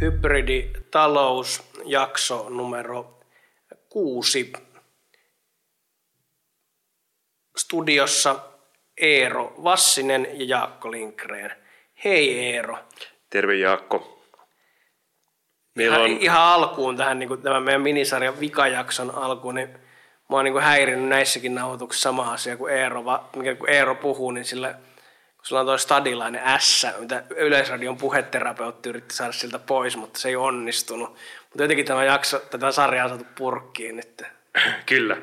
Hybriditalous-jakso numero kuusi. Studiossa Eero Vassinen ja Jaakko Linkreen. Hei Eero. Terve Jaakko. Meillä ihan, on... ihan alkuun tähän niin kuin tämän meidän minisarjan vikajakson alkuun, niin mä oon niin kuin häirinnyt näissäkin nauhoituksissa sama asia kuin Eero, mikä kun Eero puhuu, niin sillä sillä on tuo stadilainen S, mitä Yleisradion puheterapeutti yritti saada siltä pois, mutta se ei onnistunut. Mutta jotenkin tämä jakso, tätä sarjaa on saatu purkkiin nyt. Kyllä.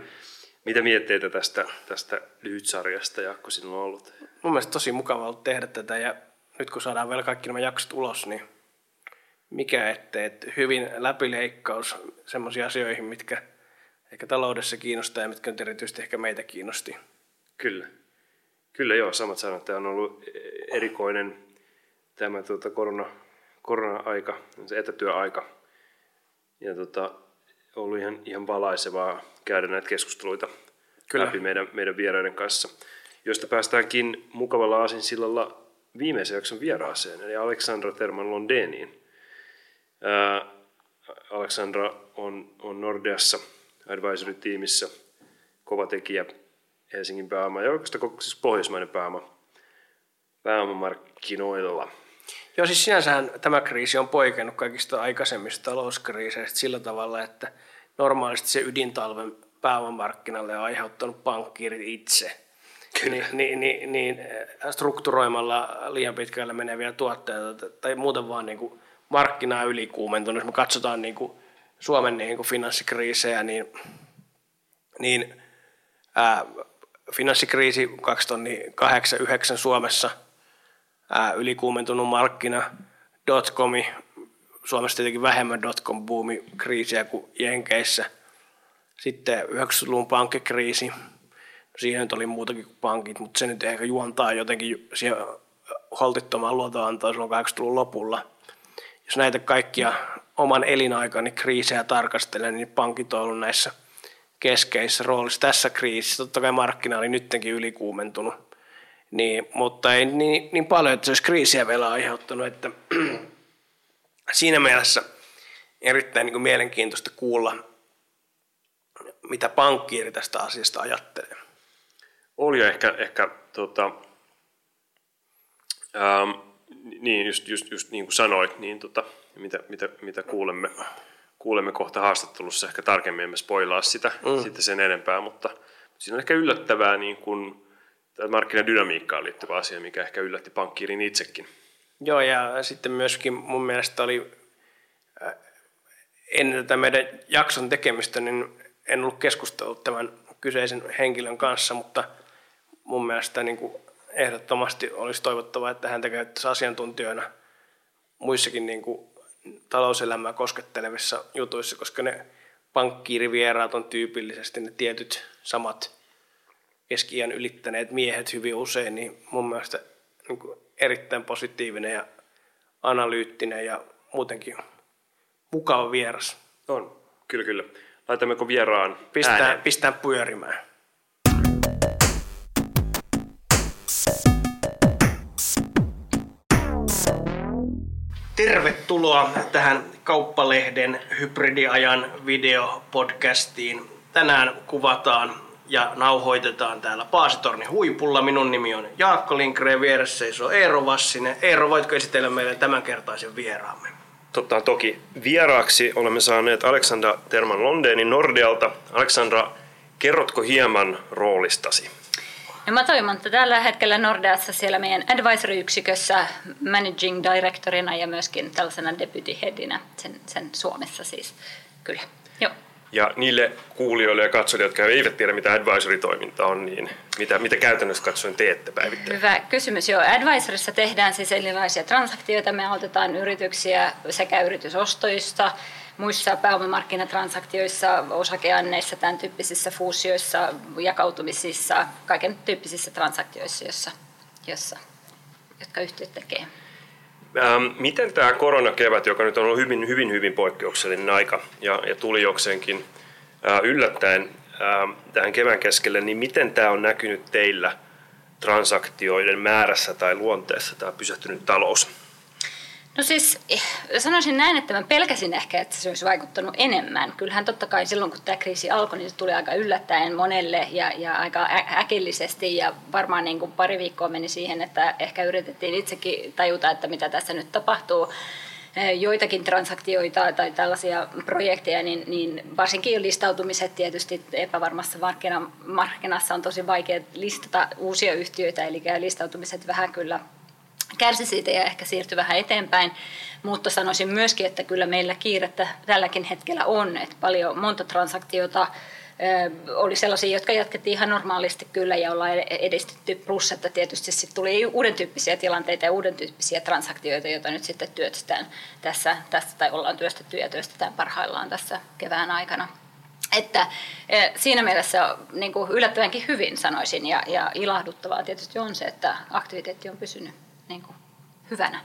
Mitä mietteitä tästä, tästä lyhytsarjasta, Jaakko, sinulla on ollut? Mun mielestä tosi mukava ollut tehdä tätä ja nyt kun saadaan vielä kaikki nämä jaksot ulos, niin mikä ettei, että hyvin läpileikkaus semmoisiin asioihin, mitkä ehkä taloudessa kiinnostaa ja mitkä nyt erityisesti ehkä meitä kiinnosti. Kyllä. Kyllä joo, samat sanat. Tämä on ollut erikoinen tämä tuota, korona, korona-aika, se etätyöaika. Ja tuota, ollut ihan, ihan valaisevaa käydä näitä keskusteluita Kyllä. läpi meidän, meidän vieraiden kanssa, joista päästäänkin mukavalla aasinsillalla viimeisen jakson vieraaseen, eli Aleksandra Terman Londeniin. Ää, Aleksandra on, on Nordeassa advisory-tiimissä kova tekijä Helsingin pääoma ja oikeastaan siis pohjoismainen pääoma pääomamarkkinoilla. Joo, siis sinänsähän tämä kriisi on poikennut kaikista aikaisemmista talouskriiseistä sillä tavalla, että normaalisti se ydintalven pääomamarkkinalle on aiheuttanut pankkiirit itse. Niin, niin, niin, niin strukturoimalla liian pitkälle meneviä tuotteita tai muuten vaan niin kuin markkinaa ylikuumentunut. Jos me katsotaan niin kuin Suomen niin kuin finanssikriisejä, niin, niin ää, finanssikriisi 2008-2009 Suomessa, ää, ylikuumentunut markkina, dotcomi, Suomessa tietenkin vähemmän dotcom boomi kriisiä kuin Jenkeissä. Sitten 90-luvun pankkikriisi, no siihen nyt oli muutakin kuin pankit, mutta se nyt ehkä juontaa jotenkin siihen holtittomaan luotonantoon silloin 80-luvun lopulla. Jos näitä kaikkia oman elinaikani kriisejä tarkastelen, niin pankit on ollut näissä – keskeisessä roolissa tässä kriisissä. Totta kai markkina oli nyttenkin ylikuumentunut, niin, mutta ei niin, niin paljon, että se olisi kriisiä vielä aiheuttanut. Että siinä mielessä erittäin niin kuin mielenkiintoista kuulla, mitä pankkiiri tästä asiasta ajattelee. Oli ehkä, ehkä tota, ähm, niin, just, just, just niin kuin sanoit, niin tota, mitä, mitä, mitä kuulemme kuulemme kohta haastattelussa ehkä tarkemmin, emme spoilaa sitä mm. sitten sen enempää, mutta siinä on ehkä yllättävää niin kuin, markkinadynamiikkaan liittyvä asia, mikä ehkä yllätti pankkiirin itsekin. Joo, ja sitten myöskin mun mielestä oli äh, ennen tätä meidän jakson tekemistä, niin en ollut keskustellut tämän kyseisen henkilön kanssa, mutta mun mielestä niin kuin ehdottomasti olisi toivottavaa, että hän käyttäisi asiantuntijoina muissakin niin kuin talouselämää koskettelevissa jutuissa, koska ne pankkiirivieraat on tyypillisesti ne tietyt samat keski ylittäneet miehet hyvin usein, niin mun mielestä niin kuin erittäin positiivinen ja analyyttinen ja muutenkin mukava vieras. On, kyllä kyllä. Laitammeko vieraan Pistää, pistää pyörimään. Tervetuloa tähän Kauppalehden hybridiajan videopodcastiin. Tänään kuvataan ja nauhoitetaan täällä Paasitorni huipulla. Minun nimi on Jaakko Linkreen, vieressä seisoo Eero Vassinen. Eero, voitko esitellä meille tämänkertaisen vieraamme? Totta toki. Vieraaksi olemme saaneet Aleksandra Terman Londenin Nordealta. Aleksandra, kerrotko hieman roolistasi? No mä toimin tällä hetkellä Nordeassa siellä meidän advisory-yksikössä managing directorina ja myöskin tällaisena deputy headinä sen, sen Suomessa siis. Kyllä, joo. Ja niille kuulijoille ja katsojille, jotka eivät tiedä, mitä advisory-toiminta on, niin mitä, mitä käytännössä katsoen teette päivittäin? Hyvä kysymys. Joo, advisorissa tehdään siis erilaisia transaktioita. Me autetaan yrityksiä sekä yritysostoista, muissa pääomamarkkinatransaktioissa, osakeanneissa, tämän tyyppisissä fuusioissa, jakautumisissa, kaiken tyyppisissä transaktioissa, jossa, jossa, jotka yhtiöt tekee. Ähm, miten tämä koronakevät, joka nyt on ollut hyvin, hyvin, hyvin poikkeuksellinen aika ja, ja tuli jokseenkin äh, yllättäen äh, tähän kevään keskelle, niin miten tämä on näkynyt teillä transaktioiden määrässä tai luonteessa, tämä pysähtynyt talous? No siis eh, sanoisin näin, että mä pelkäsin ehkä, että se olisi vaikuttanut enemmän. Kyllähän totta kai silloin, kun tämä kriisi alkoi, niin se tuli aika yllättäen monelle ja, ja aika äkillisesti. Ja varmaan niin kuin pari viikkoa meni siihen, että ehkä yritettiin itsekin tajuta, että mitä tässä nyt tapahtuu eh, joitakin transaktioita tai tällaisia projekteja, niin, niin varsinkin listautumiset tietysti epävarmassa markkinassa on tosi vaikea listata uusia yhtiöitä, eli listautumiset vähän kyllä kärsi siitä ja ehkä siirtyi vähän eteenpäin. Mutta sanoisin myöskin, että kyllä meillä kiirettä tälläkin hetkellä on, että paljon monta transaktiota oli sellaisia, jotka jatkettiin ihan normaalisti kyllä ja ollaan edistetty. Plus, että tietysti sitten tuli uuden tyyppisiä tilanteita ja uuden tyyppisiä transaktioita, joita nyt sitten työstetään tässä, tässä tai ollaan työstetty ja työstetään parhaillaan tässä kevään aikana. Että siinä mielessä niin kuin yllättävänkin hyvin sanoisin ja, ja ilahduttavaa tietysti on se, että aktiviteetti on pysynyt niin kuin, hyvänä.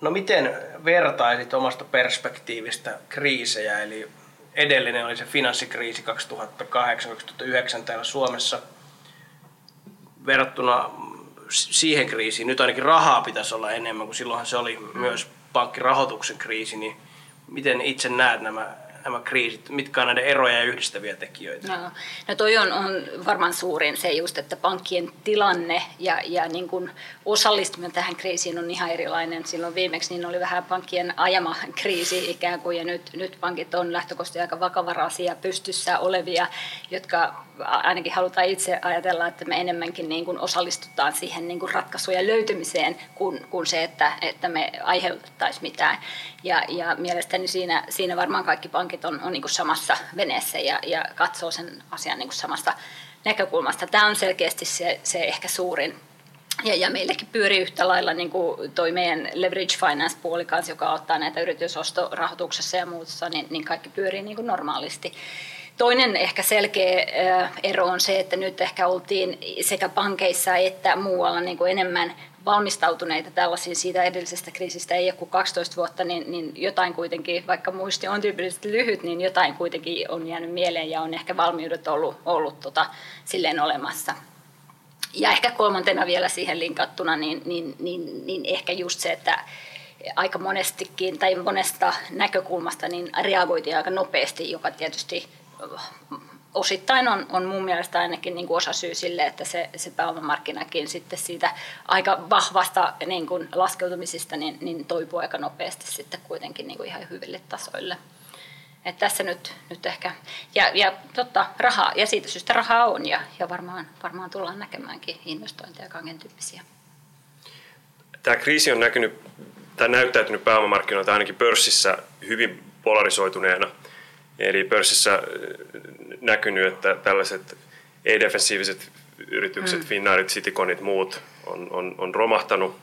No miten vertaisit omasta perspektiivistä kriisejä, eli edellinen oli se finanssikriisi 2008-2009 täällä Suomessa verrattuna siihen kriisiin, nyt ainakin rahaa pitäisi olla enemmän, kun silloinhan se oli myös pankkirahoituksen kriisi, niin miten itse näet nämä nämä kriisit? Mitkä on näiden eroja ja yhdistäviä tekijöitä? No, no toi on, on varmaan suurin se just, että pankkien tilanne ja, ja niin kuin osallistuminen tähän kriisiin on ihan erilainen. Silloin viimeksi niin oli vähän pankkien ajama kriisi ikään kuin ja nyt, nyt pankit on lähtökohtaisesti aika vakavaraisia pystyssä olevia, jotka ainakin halutaan itse ajatella, että me enemmänkin niin kuin osallistutaan siihen niin kuin ratkaisujen löytymiseen kuin, kuin se, että, että me aiheutettaisiin mitään. Ja, ja mielestäni siinä, siinä varmaan kaikki pankit on, on niin kuin samassa veneessä ja, ja katsoo sen asian niin kuin samasta näkökulmasta. Tämä on selkeästi se, se ehkä suurin ja, ja meilläkin pyörii yhtä lailla niin kuin toi meidän leverage finance puoli kanssa, joka ottaa näitä yritysostorahoituksessa ja muussa, niin, niin kaikki pyörii niin kuin normaalisti. Toinen ehkä selkeä ero on se, että nyt ehkä oltiin sekä pankeissa että muualla niin kuin enemmän valmistautuneita tällaisiin siitä edellisestä kriisistä ei ole kuin 12 vuotta, niin, niin jotain kuitenkin, vaikka muisti on tyypillisesti lyhyt, niin jotain kuitenkin on jäänyt mieleen ja on ehkä valmiudet ollut, ollut tota, silleen olemassa. Ja ehkä kolmantena vielä siihen linkattuna, niin, niin, niin, niin ehkä just se, että aika monestikin tai monesta näkökulmasta niin reagoitiin aika nopeasti, joka tietysti osittain on, on mun mielestä ainakin niin kuin osa syy sille, että se, se pääomamarkkinakin sitten siitä aika vahvasta niin kuin laskeutumisista niin, niin toipuu aika nopeasti sitten kuitenkin niin kuin ihan hyville tasoille. Et tässä nyt, nyt ehkä, ja, ja totta, rahaa, ja siitä syystä rahaa on, ja, ja varmaan, varmaan tullaan näkemäänkin investointeja kaiken tyyppisiä. Tämä kriisi on näkynyt, tai näyttäytynyt pääomamarkkinoilta ainakin pörssissä hyvin polarisoituneena – Eli pörssissä äh, näkynyt, että tällaiset ei-defensiiviset yritykset, mm. Finnairit, Cityconit, muut on, on, on romahtanut.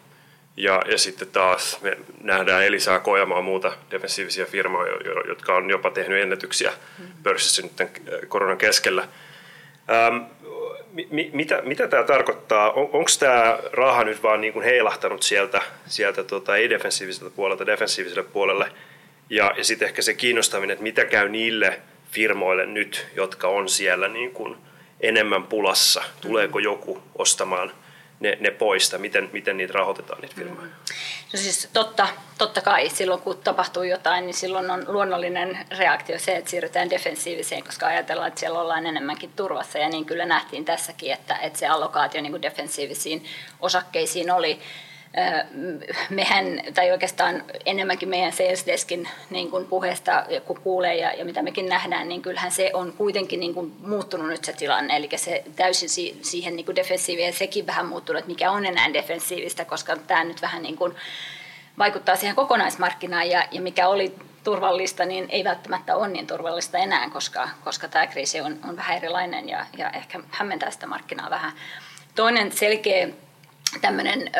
Ja, ja sitten taas me nähdään Elisaa Kojamaa muuta defensiivisia firmoja, jotka on jopa tehnyt ennätyksiä mm. pörssissä nyt tämän äh, koronan keskellä. Ähm, mi, mitä, mitä tämä tarkoittaa? On, Onko tämä raha nyt vaan niin kuin heilahtanut sieltä, sieltä tota, ei-defensiiviseltä puolelta defensiiviselle puolelle – ja, ja sitten ehkä se kiinnostaminen, että mitä käy niille firmoille nyt, jotka on siellä niin kuin enemmän pulassa. Tuleeko joku ostamaan ne, ne poista, miten, miten niitä rahoitetaan niitä firmoja? No siis totta, totta kai silloin kun tapahtuu jotain, niin silloin on luonnollinen reaktio se, että siirrytään defensiiviseen, koska ajatellaan, että siellä ollaan enemmänkin turvassa ja niin kyllä nähtiin tässäkin, että, että se allokaatio niin kuin defensiivisiin osakkeisiin oli mehän, tai oikeastaan enemmänkin meidän sales deskin niin kuin puheesta, kun kuulee ja, ja mitä mekin nähdään, niin kyllähän se on kuitenkin niin kuin muuttunut nyt se tilanne. Eli se täysin si, siihen niin kuin defensiiviin, sekin vähän muuttunut, että mikä on enää defensiivistä, koska tämä nyt vähän niin kuin vaikuttaa siihen kokonaismarkkinaan ja, ja mikä oli turvallista, niin ei välttämättä ole niin turvallista enää, koska, koska tämä kriisi on, on vähän erilainen ja, ja ehkä hämmentää sitä markkinaa vähän. Toinen selkeä tämmöinen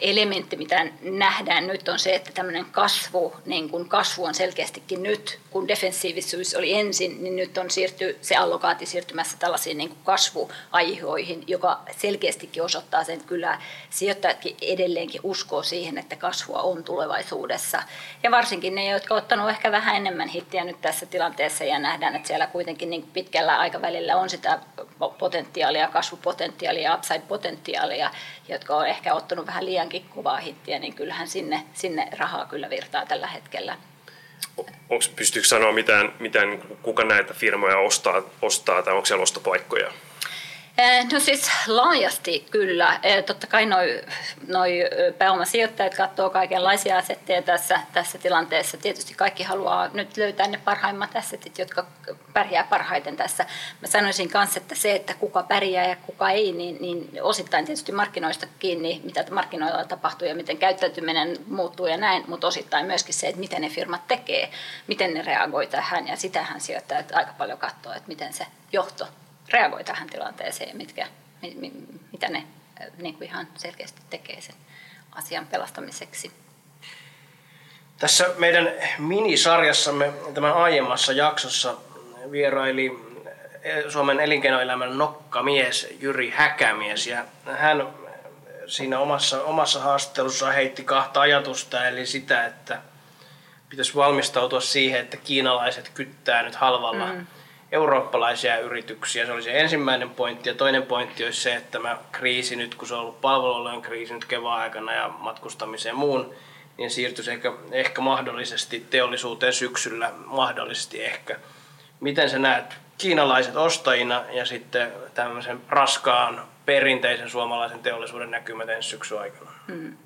elementti, mitä nähdään nyt, on se, että tämmöinen kasvu, niin kun kasvu on selkeästikin nyt, kun defensiivisuus oli ensin, niin nyt on siirty, se allokaati siirtymässä tällaisiin niin kasvuaiheoihin, joka selkeästikin osoittaa sen, että kyllä sijoittajatkin edelleenkin uskoo siihen, että kasvua on tulevaisuudessa. Ja varsinkin ne, jotka ovat ottanut ehkä vähän enemmän hittiä nyt tässä tilanteessa ja nähdään, että siellä kuitenkin niin pitkällä aikavälillä on sitä potentiaalia, kasvupotentiaalia, upside-potentiaalia, jotka on ehkä ottanut vähän liiankin kovaa hittiä, niin kyllähän sinne, sinne rahaa kyllä virtaa tällä hetkellä. Onko, pystyykö sanoa mitään, mitään, kuka näitä firmoja ostaa, ostaa tai onko siellä ostopaikkoja? Eh, no siis laajasti kyllä. Eh, totta kai noi, noi pääomasijoittajat katsoo kaikenlaisia asetteja tässä, tässä tilanteessa. Tietysti kaikki haluaa nyt löytää ne parhaimmat assetit, jotka pärjää parhaiten tässä. Mä sanoisin kanssa, että se, että kuka pärjää ja kuka ei, niin, niin osittain tietysti markkinoista kiinni, mitä markkinoilla tapahtuu ja miten käyttäytyminen muuttuu ja näin, mutta osittain myöskin se, että miten ne firmat tekee, miten ne reagoi tähän ja sitähän sijoittajat aika paljon katsoo, että miten se johto reagoi tähän tilanteeseen, mitkä, mitä ne niin kuin ihan selkeästi tekee sen asian pelastamiseksi. Tässä meidän minisarjassamme tämän aiemmassa jaksossa vieraili Suomen elinkeinoelämän nokkamies Jyri Häkämies ja hän siinä omassa, omassa haastattelussa heitti kahta ajatusta eli sitä, että pitäisi valmistautua siihen, että kiinalaiset kyttää nyt halvalla mm eurooppalaisia yrityksiä. Se oli se ensimmäinen pointti. Ja toinen pointti olisi se, että tämä kriisi nyt, kun se on ollut palvelualojen kriisi nyt kevään aikana ja matkustamiseen muun, niin siirtyisi ehkä, ehkä mahdollisesti teollisuuteen syksyllä, mahdollisesti ehkä. Miten sä näet kiinalaiset ostajina ja sitten tämmöisen raskaan perinteisen suomalaisen teollisuuden näkymät ensi syksyn aikana? Hmm.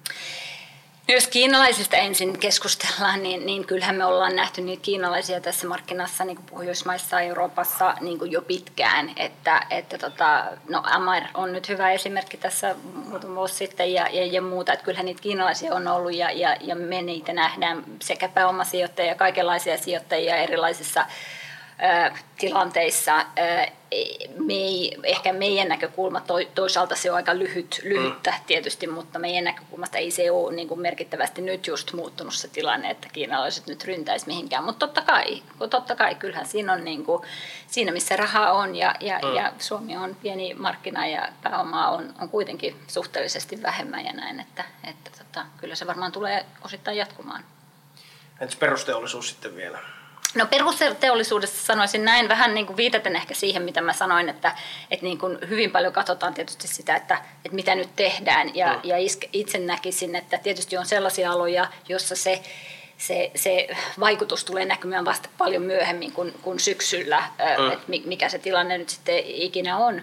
Jos kiinalaisista ensin keskustellaan, niin, niin kyllähän me ollaan nähty niitä kiinalaisia tässä markkinassa niin kuin Pohjoismaissa ja Euroopassa niin kuin jo pitkään. Että, että tota, no Amar on nyt hyvä esimerkki tässä muutama vuosi sitten ja, ja, ja muuta. Että kyllähän niitä kiinalaisia on ollut ja, ja, ja me niitä nähdään sekä pääomasijoittajia, kaikenlaisia sijoittajia erilaisissa tilanteissa me ei, ehkä meidän näkökulma toisaalta se on aika lyhyt, lyhyttä mm. tietysti, mutta meidän näkökulmasta ei se ole niin kuin merkittävästi nyt just muuttunut se tilanne, että kiinalaiset nyt ryntäisi mihinkään. Mutta totta kai, totta kai kyllähän siinä on niin kuin, siinä missä raha on ja, ja, mm. ja Suomi on pieni markkina ja pääomaa on, on kuitenkin suhteellisesti vähemmän ja näin, että, että tota, kyllä se varmaan tulee osittain jatkumaan. Entäs perusteollisuus sitten vielä? No perusteollisuudessa sanoisin näin vähän niin kuin viitaten ehkä siihen, mitä mä sanoin, että, että niin kuin hyvin paljon katsotaan tietysti sitä, että, että mitä nyt tehdään ja, mm. ja itse näkisin, että tietysti on sellaisia aloja, jossa se se, se vaikutus tulee näkymään vasta paljon myöhemmin kuin, kuin syksyllä, mm. että mikä se tilanne nyt sitten ikinä on.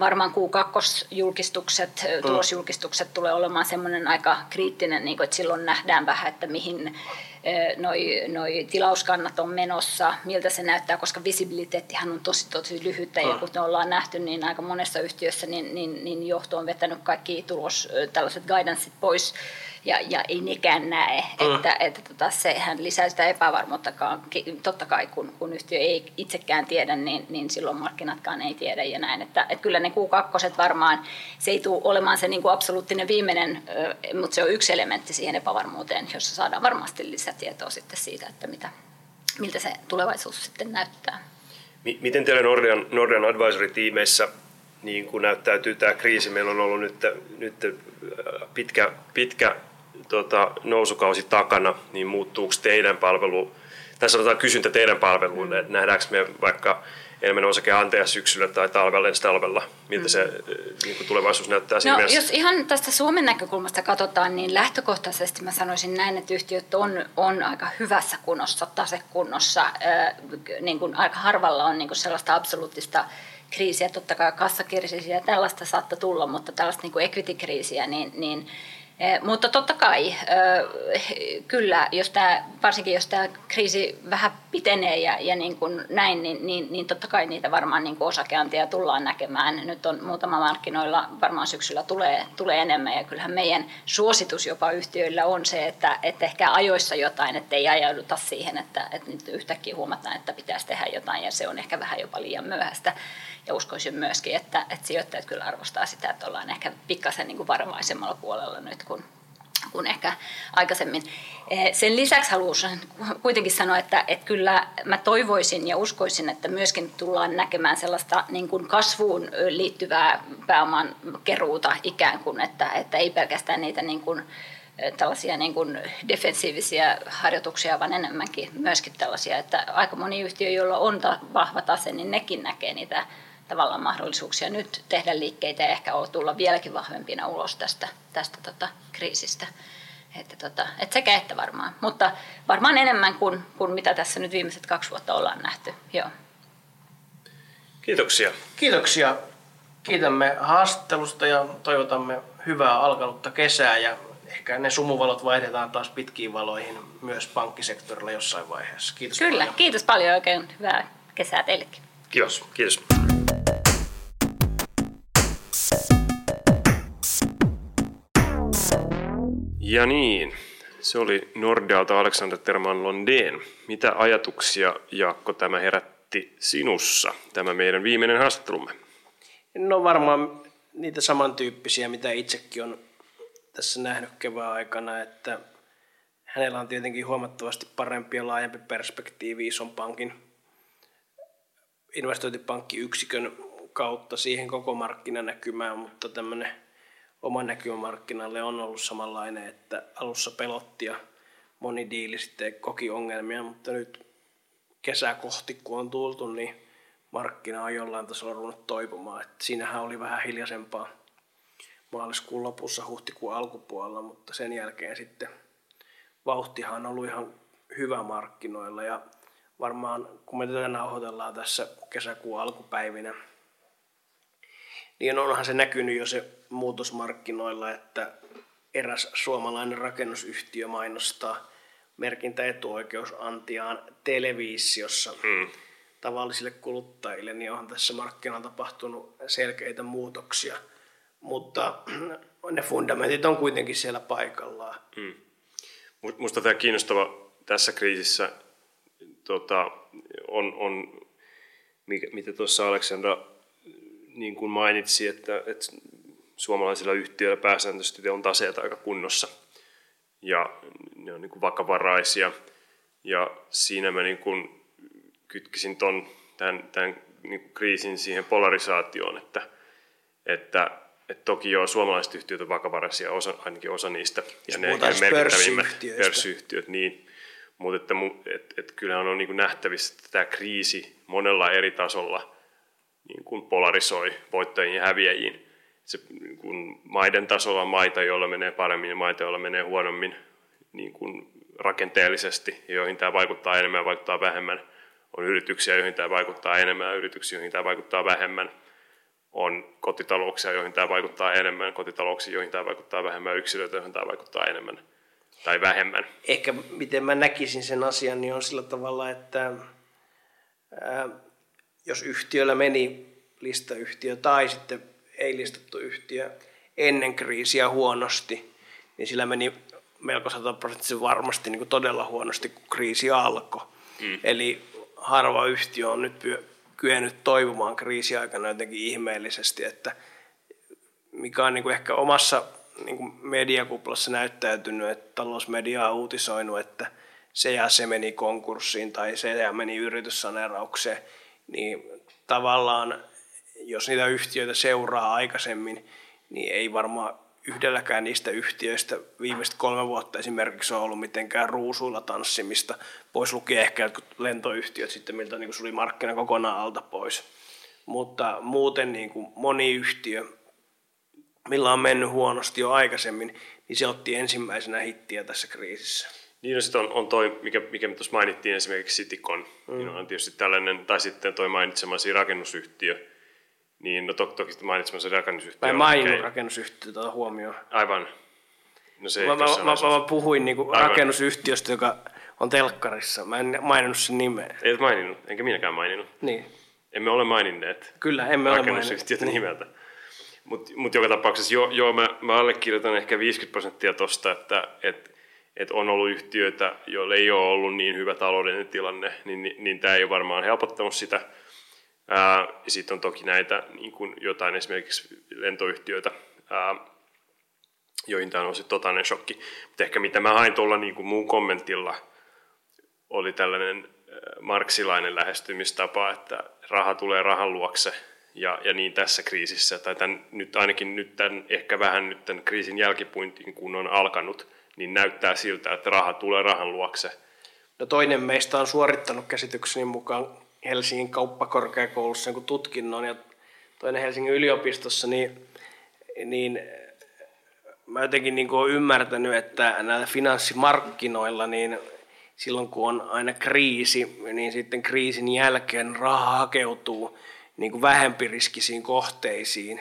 Varmaan Q2-julkistukset, mm. tulosjulkistukset tulee olemaan semmoinen aika kriittinen, niin kuin, että silloin nähdään vähän, että mihin noi, noi tilauskannat on menossa, miltä se näyttää, koska visibiliteettihan on tosi tosi lyhyttä. Ja mm. kuten ollaan nähty, niin aika monessa yhtiössä niin, niin, niin johto on vetänyt kaikki tulos, tällaiset guidanceit pois ja, ja ei nekään näe, mm. että, että tota, sehän lisää sitä epävarmuutta. Totta kai kun, kun yhtiö ei itsekään tiedä, niin, niin silloin markkinatkaan ei tiedä ja näin. Että, että kyllä ne Q2 varmaan, se ei tule olemaan se niin kuin absoluuttinen viimeinen, mutta se on yksi elementti siihen epävarmuuteen, jossa saadaan varmasti lisätietoa sitten siitä, että mitä, miltä se tulevaisuus sitten näyttää. Miten teillä Nordian, Nordian Advisory-tiimeissä niin kuin näyttäytyy tämä kriisi? Meillä on ollut nyt, nyt pitkä, pitkä tota, nousukausi takana, niin muuttuuko teidän palvelu, tai sanotaan kysyntä teidän palveluille, että nähdäänkö me vaikka enemmän osake anteja syksyllä tai talvella ensi talvella, miltä se mm. niin kuin tulevaisuus näyttää siinä no, Jos ihan tästä Suomen näkökulmasta katsotaan, niin lähtökohtaisesti mä sanoisin näin, että yhtiöt on, on aika hyvässä kunnossa, tasekunnossa. Äh, niin kuin aika harvalla on niin kuin sellaista absoluuttista kriisiä, totta kai kassakriisiä ja tällaista saattaa tulla, mutta tällaista niin kuin equity-kriisiä, niin, niin Eh, mutta totta kai, eh, kyllä, jos tämä, varsinkin jos tämä kriisi vähän pitenee ja, ja niin kuin näin, niin, niin, niin totta kai niitä varmaan niin osakeantia tullaan näkemään. Nyt on muutama markkinoilla, varmaan syksyllä tulee, tulee enemmän ja kyllähän meidän suositus jopa yhtiöillä on se, että, että ehkä ajoissa jotain, että ei ajauduta siihen, että, että nyt yhtäkkiä huomataan, että pitäisi tehdä jotain ja se on ehkä vähän jopa liian myöhäistä. Ja uskoisin myöskin, että, että sijoittajat kyllä arvostaa sitä, että ollaan ehkä pikkasen niin kuin varovaisemmalla puolella nyt kuin, kuin ehkä aikaisemmin. Eh, sen lisäksi haluaisin kuitenkin sanoa, että, että kyllä mä toivoisin ja uskoisin, että myöskin tullaan näkemään sellaista niin kuin kasvuun liittyvää pääoman keruuta ikään kuin, että, että ei pelkästään niitä niin kuin, eh, tällaisia niin kuin defensiivisiä harjoituksia, vaan enemmänkin myöskin tällaisia, että aika moni yhtiö, jolla on vahva tase, niin nekin näkee niitä tavallaan mahdollisuuksia nyt tehdä liikkeitä ja ehkä tulla vieläkin vahvempina ulos tästä, tästä tota, kriisistä. Että, tota, et sekä että varmaan, mutta varmaan enemmän kuin, kuin mitä tässä nyt viimeiset kaksi vuotta ollaan nähty. Joo. Kiitoksia. Kiitoksia. Kiitämme haastattelusta ja toivotamme hyvää alkanutta kesää ja ehkä ne sumuvalot vaihdetaan taas pitkiin valoihin myös pankkisektorilla jossain vaiheessa. Kiitos Kyllä, paljon. kiitos paljon oikein hyvää kesää teillekin. Kiitos. Kiitos. Ja niin, se oli Nordealta Alexander Terman Londeen. Mitä ajatuksia, Jaakko, tämä herätti sinussa, tämä meidän viimeinen haastattelumme? No varmaan niitä samantyyppisiä, mitä itsekin on tässä nähnyt kevään aikana, että hänellä on tietenkin huomattavasti parempi ja laajempi perspektiivi ison pankin investointipankkiyksikön kautta siihen koko markkinanäkymään, mutta tämmöinen oma näkymä markkinalle on ollut samanlainen, että alussa pelotti ja moni diili sitten koki ongelmia, mutta nyt kesää kohti kun on tultu, niin markkina on jollain tasolla ruvennut toipumaan. että siinähän oli vähän hiljaisempaa maaliskuun lopussa, huhtikuun alkupuolella, mutta sen jälkeen sitten vauhtihan on ollut ihan hyvä markkinoilla ja varmaan kun me tätä nauhoitellaan tässä kesäkuun alkupäivinä, niin onhan se näkynyt jo se muutos markkinoilla, että eräs suomalainen rakennusyhtiö mainostaa merkintäetuoikeusantiaan televisiossa hmm. tavallisille kuluttajille, niin onhan tässä markkinalla tapahtunut selkeitä muutoksia. Mutta ne fundamentit on kuitenkin siellä paikallaan. Hmm. Minusta tämä kiinnostava tässä kriisissä tota, on, on, mitä tuossa Aleksandra niin kuin mainitsi, että, että suomalaisilla yhtiöillä pääsääntöisesti on taseet aika kunnossa. Ja ne on niin kuin vakavaraisia. Ja siinä mä niin kuin kytkisin ton, tämän, tämän niin kuin kriisin siihen polarisaatioon, että, että, että toki joo, suomalaiset yhtiöt on vakavaraisia, osa, ainakin osa niistä, ja ne merkittävimmät pörssiyhtiöt, niin, mutta että, että, että kyllähän on niin kuin nähtävissä, että tämä kriisi monella eri tasolla niin kuin polarisoi voittajiin ja häviäjiin. Se, niin kuin maiden tasolla on maita, joilla menee paremmin ja maita, joilla menee huonommin niin kuin rakenteellisesti, joihin tämä vaikuttaa enemmän ja vaikuttaa vähemmän. On yrityksiä, joihin tämä vaikuttaa enemmän ja yrityksiä, joihin tämä vaikuttaa vähemmän. On kotitalouksia, joihin tämä vaikuttaa enemmän, kotitalouksia, joihin tämä vaikuttaa vähemmän, yksilöitä, joihin tämä vaikuttaa enemmän tai vähemmän. Ehkä miten mä näkisin sen asian, niin on sillä tavalla, että jos yhtiöllä meni listayhtiö tai sitten ei listattu yhtiö ennen kriisiä huonosti, niin sillä meni melko sataprosenttisesti varmasti niin kuin todella huonosti, kun kriisi alkoi. Mm. Eli harva yhtiö on nyt kyennyt toivumaan kriisiaikana jotenkin ihmeellisesti, että mikä on niin kuin ehkä omassa niin kuin mediakuplassa näyttäytynyt, että talousmedia on uutisoinut, että se ja se meni konkurssiin tai se ja meni yrityssaneeraukseen, niin tavallaan jos niitä yhtiöitä seuraa aikaisemmin, niin ei varmaan yhdelläkään niistä yhtiöistä viimeiset kolme vuotta esimerkiksi on ollut mitenkään ruusuilla tanssimista, pois lukien ehkä jotkut lentoyhtiöt sitten, miltä niin suli markkina kokonaan alta pois. Mutta muuten niin kuin moni yhtiö, millä on mennyt huonosti jo aikaisemmin, niin se otti ensimmäisenä hittiä tässä kriisissä. Niin no sitten on, on toi, mikä, mikä me tuossa mainittiin esimerkiksi Citicon, mm. niin on tietysti tällainen, tai sitten toi mainitsemasi rakennusyhtiö, niin, no to, toki mainitsemassa rakennusyhtiö. Mä en maininnut rakennusyhtiötä huomioon. Aivan. No se mä, mä, mä, mä, puhuin niinku rakennusyhtiöstä, joka on telkkarissa. Mä en maininnut sen nimeä. Ei maininnut, enkä minäkään maininnut. Niin. Emme ole maininneet. Kyllä, emme ole Rakennusyhtiötä niin. nimeltä. Mutta mut joka tapauksessa joo, joo mä, mä allekirjoitan ehkä 50 prosenttia tosta, että et, et on ollut yhtiöitä, joille ei ole ollut niin hyvä taloudellinen tilanne, niin, niin, niin tämä ei ole varmaan helpottanut sitä – sitten on toki näitä niin kuin jotain esimerkiksi lentoyhtiöitä, ää, joihin tämä on sitten totainen shokki. Mutta ehkä mitä mä hain tuolla niin kuin muun kommentilla, oli tällainen marksilainen lähestymistapa, että raha tulee rahan luokse. Ja, ja niin tässä kriisissä, tai tämän, nyt ainakin nyt tämän, ehkä vähän nyt tämän kriisin jälkipuintin, kun on alkanut, niin näyttää siltä, että raha tulee rahan luokse. No toinen meistä on suorittanut käsitykseni mukaan Helsingin kauppakorkeakoulussa niin tutkinnon ja toinen Helsingin yliopistossa, niin, niin mä jotenkin niin olen ymmärtänyt, että näillä finanssimarkkinoilla, niin silloin kun on aina kriisi, niin sitten kriisin jälkeen raha hakeutuu niin kuin vähempiriskisiin kohteisiin,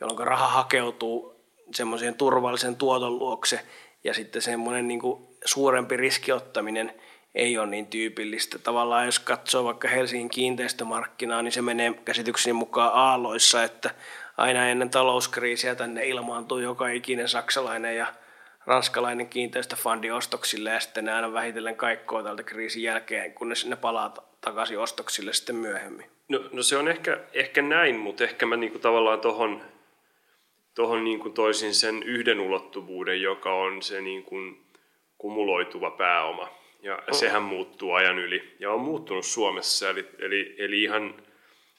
jolloin raha hakeutuu semmoiseen turvallisen tuoton luokse ja sitten semmoinen niin kuin suurempi riskiottaminen ei ole niin tyypillistä. Tavallaan jos katsoo vaikka Helsingin kiinteistömarkkinaa, niin se menee käsitykseni mukaan aalloissa, että aina ennen talouskriisiä tänne ilmaantuu joka ikinen saksalainen ja ranskalainen kiinteistöfundi ostoksille ja sitten ne aina vähitellen kaikkoa tältä kriisin jälkeen, kunnes ne palaa takaisin ostoksille sitten myöhemmin. No, no se on ehkä, ehkä näin, mutta ehkä mä niinku tavallaan tuohon tohon niinku toisin sen yhden ulottuvuuden, joka on se niinku kumuloituva pääoma. Ja oh. sehän muuttuu ajan yli ja on muuttunut Suomessa. Eli, eli, eli ihan,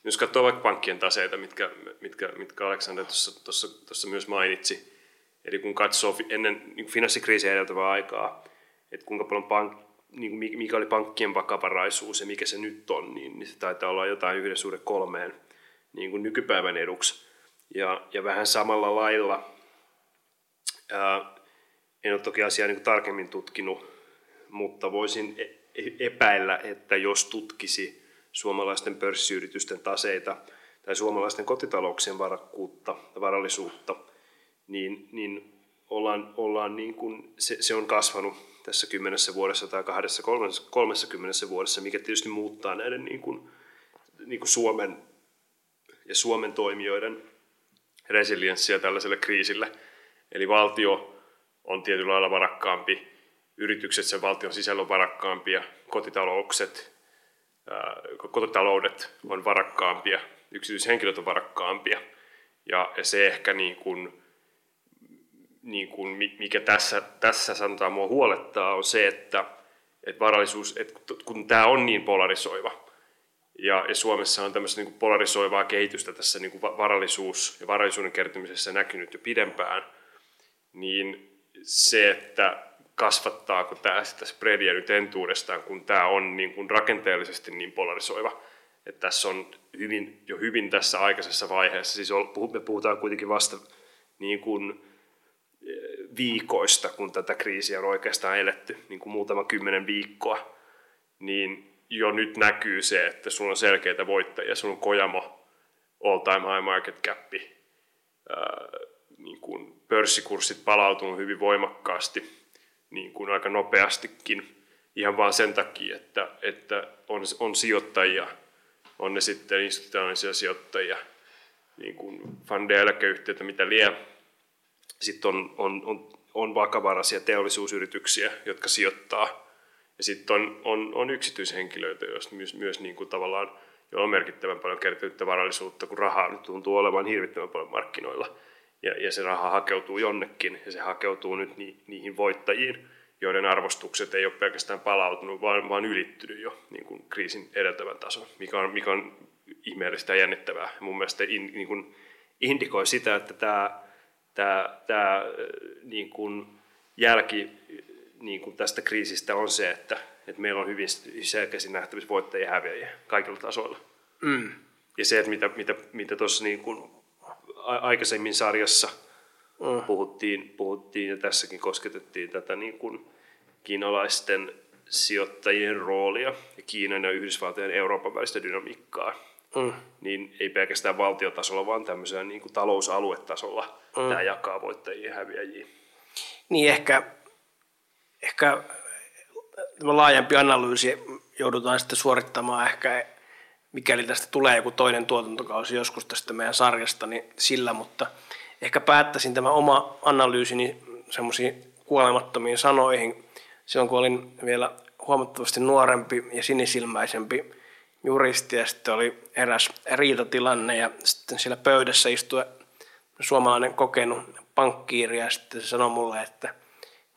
jos katsoo vaikka pankkien taseita, mitkä, mitkä, mitkä Aleksander tuossa myös mainitsi, eli kun katsoo ennen niin finanssikriisiä edeltävää aikaa, että kuinka paljon pank, niin mikä oli pankkien vakavaraisuus ja mikä se nyt on, niin, niin se taitaa olla jotain yhden suhde kolmeen niin kuin nykypäivän eduksi. Ja, ja vähän samalla lailla, ää, en ole toki asiaa niin tarkemmin tutkinut, mutta voisin e-, e-, epäillä, että jos tutkisi suomalaisten pörssiyritysten taseita tai suomalaisten kotitalouksien varakkuutta ja varallisuutta, niin, niin ollaan, ollaan niin kuin, se, se on kasvanut tässä kymmenessä vuodessa tai kahdessa, kolmessa, kymmenessä vuodessa, mikä tietysti muuttaa näiden niin kuin, niin kuin Suomen ja Suomen toimijoiden resilienssiä tällaiselle kriisille. Eli valtio on tietyllä lailla varakkaampi, yritykset sen valtion sisällä on varakkaampia, kotitaloukset, kotitaloudet on varakkaampia, yksityishenkilöt on varakkaampia. Ja, ja se ehkä niin kuin, niin kuin mikä tässä, tässä sanotaan mua huolettaa, on se, että, että varallisuus, että kun tämä on niin polarisoiva, ja, ja Suomessa on tämmöistä niin polarisoivaa kehitystä tässä niin varallisuus- ja varallisuuden kertymisessä näkynyt jo pidempään, niin se, että kasvattaako tämä sitä spreadia nyt entuudestaan, kun tämä on niin kuin rakenteellisesti niin polarisoiva, että tässä on hyvin, jo hyvin tässä aikaisessa vaiheessa, siis me puhutaan kuitenkin vasta niin kuin viikoista, kun tätä kriisiä on oikeastaan eletty, niin kuin muutama kymmenen viikkoa, niin jo nyt näkyy se, että sulla on selkeitä voittajia, sulla on Kojamo, all time high market cap, ää, niin kuin pörssikurssit palautunut hyvin voimakkaasti, niin kuin aika nopeastikin, ihan vain sen takia, että, että on, on sijoittajia, on ne sitten institutionaalisia sijoittajia, niin kuin fundeja, eläkeyhtiöitä, mitä liian, sitten on, on, on, on vakavaraisia teollisuusyrityksiä, jotka sijoittaa. Ja sitten on, on, on yksityishenkilöitä, joista myös, myös niin kuin tavallaan jo on merkittävän paljon kertynyttä varallisuutta, kun rahaa nyt tuntuu olevan hirvittävän paljon markkinoilla. Ja, ja se raha hakeutuu jonnekin, ja se hakeutuu nyt ni, niihin voittajiin, joiden arvostukset ei ole pelkästään palautunut, vaan, vaan ylittynyt jo niin kuin kriisin edeltävän tason, mikä on, mikä on ihmeellistä ja jännittävää. Mun mielestä in, niin kuin indikoi sitä, että tämä tämä, tämä niin kuin jälki niin kuin tästä kriisistä on se, että, että meillä on hyvin selkeästi nähtävissä voittajia ja häviäjiä kaikilla tasoilla. Mm. Ja se, että mitä, mitä, mitä tuossa niin kuin aikaisemmin sarjassa mm. puhuttiin, puhuttiin ja tässäkin kosketettiin tätä niin kuin kiinalaisten sijoittajien roolia ja Kiinan ja Yhdysvaltojen ja Euroopan välistä dynamiikkaa, mm. niin ei pelkästään valtiotasolla, vaan tämmöisellä niin kuin talousaluetasolla mm. tämä jakaa voittajia ja häviäjiä. Niin ehkä, ehkä laajempi analyysi joudutaan sitten suorittamaan ehkä, mikäli tästä tulee joku toinen tuotantokausi joskus tästä meidän sarjasta, niin sillä, mutta ehkä päättäisin tämä oma analyysini semmoisiin kuolemattomiin sanoihin. Silloin kun olin vielä huomattavasti nuorempi ja sinisilmäisempi juristi ja sitten oli eräs riitatilanne ja sitten siellä pöydässä istui suomalainen kokenut pankkiiri ja sitten se sanoi mulle, että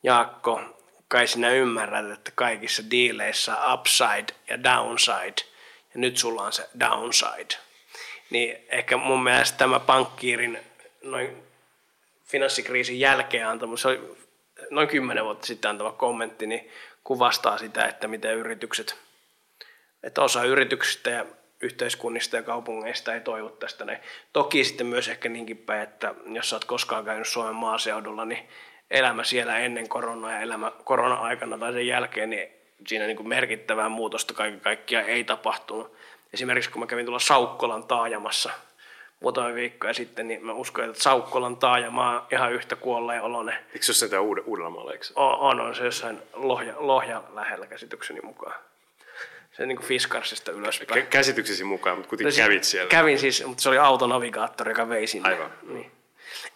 Jaakko, kai sinä ymmärrät, että kaikissa diileissä upside ja downside ja nyt sulla on se downside. Niin ehkä mun mielestä tämä pankkiirin noin finanssikriisin jälkeen antama, se oli noin kymmenen vuotta sitten antama kommentti, niin kuvastaa sitä, että miten yritykset, että osa yrityksistä ja yhteiskunnista ja kaupungeista ei toivu tästä. Näin. Toki sitten myös ehkä niinkin päin, että jos olet koskaan käynyt Suomen maaseudulla, niin elämä siellä ennen koronaa ja elämä korona-aikana tai sen jälkeen, niin siinä niin kuin merkittävää muutosta kaiken kaikkiaan ei tapahtunut. Esimerkiksi kun mä kävin tuolla Saukkolan taajamassa muutama viikkoja sitten, niin mä uskon, että Saukkolan taajama on ihan yhtä kuolleen oloinen. Eikö se ole sitä Uud- Uudellamaalla, eikö se? On, on, on se jossain Lohja, Lohja lähellä käsitykseni mukaan. Se niin kuin Fiskarsista ylöspäin. Kä- käsityksesi mukaan, mutta kuitenkin kävit siellä. Kävin siis, mutta se oli autonavigaattori, joka vei sinne. Aivan. Niin.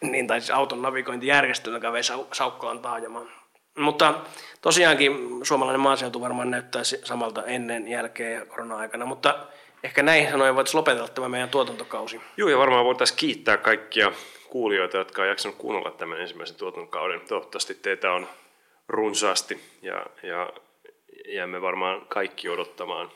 Niin tai siis auton navigointijärjestelmä, joka vei Sau- Saukkolan taajamaan. Mutta tosiaankin suomalainen maaseutu varmaan näyttää samalta ennen, jälkeen korona-aikana, mutta ehkä näihin sanoen voitaisiin lopetella tämä meidän tuotantokausi. Joo, ja varmaan voitaisiin kiittää kaikkia kuulijoita, jotka on jaksanut kuunnella tämän ensimmäisen tuotantokauden. Toivottavasti teitä on runsaasti ja, ja jäämme varmaan kaikki odottamaan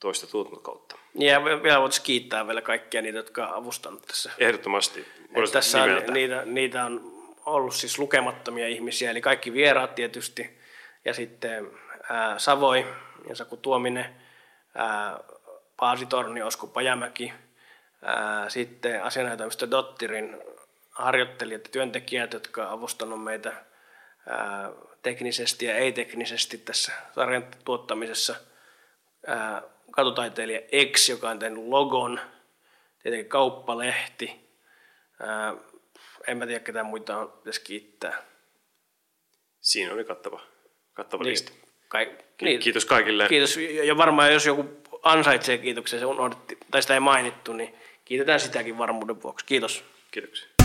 toista tuotantokautta. Ja vielä voitaisiin kiittää vielä kaikkia niitä, jotka ovat avustanut tässä Ehdottomasti. Et tässä on, niitä, niitä on ollut siis lukemattomia ihmisiä, eli kaikki vieraat tietysti, ja sitten ää, Savoi ja Saku Tuominen, ää, Paasi Torni, Osku Pajamäki, ää, sitten asianajotoimisto Dottirin harjoittelijat ja työntekijät, jotka ovat avustanut meitä ää, teknisesti ja ei-teknisesti tässä sarjan tuottamisessa. Ää, katutaiteilija X, joka on tehnyt logon, tietenkin kauppalehti, Ää, en mä tiedä, ketään muita on pitäisi kiittää. Siinä oli kattava, kattava Niin, lista. kai, Niin. Kiitos kaikille. Kiitos. Ja varmaan jos joku ansaitsee kiitoksen, se unohdettiin, tai sitä ei mainittu, niin kiitetään sitäkin varmuuden vuoksi. Kiitos. Kiitoksia.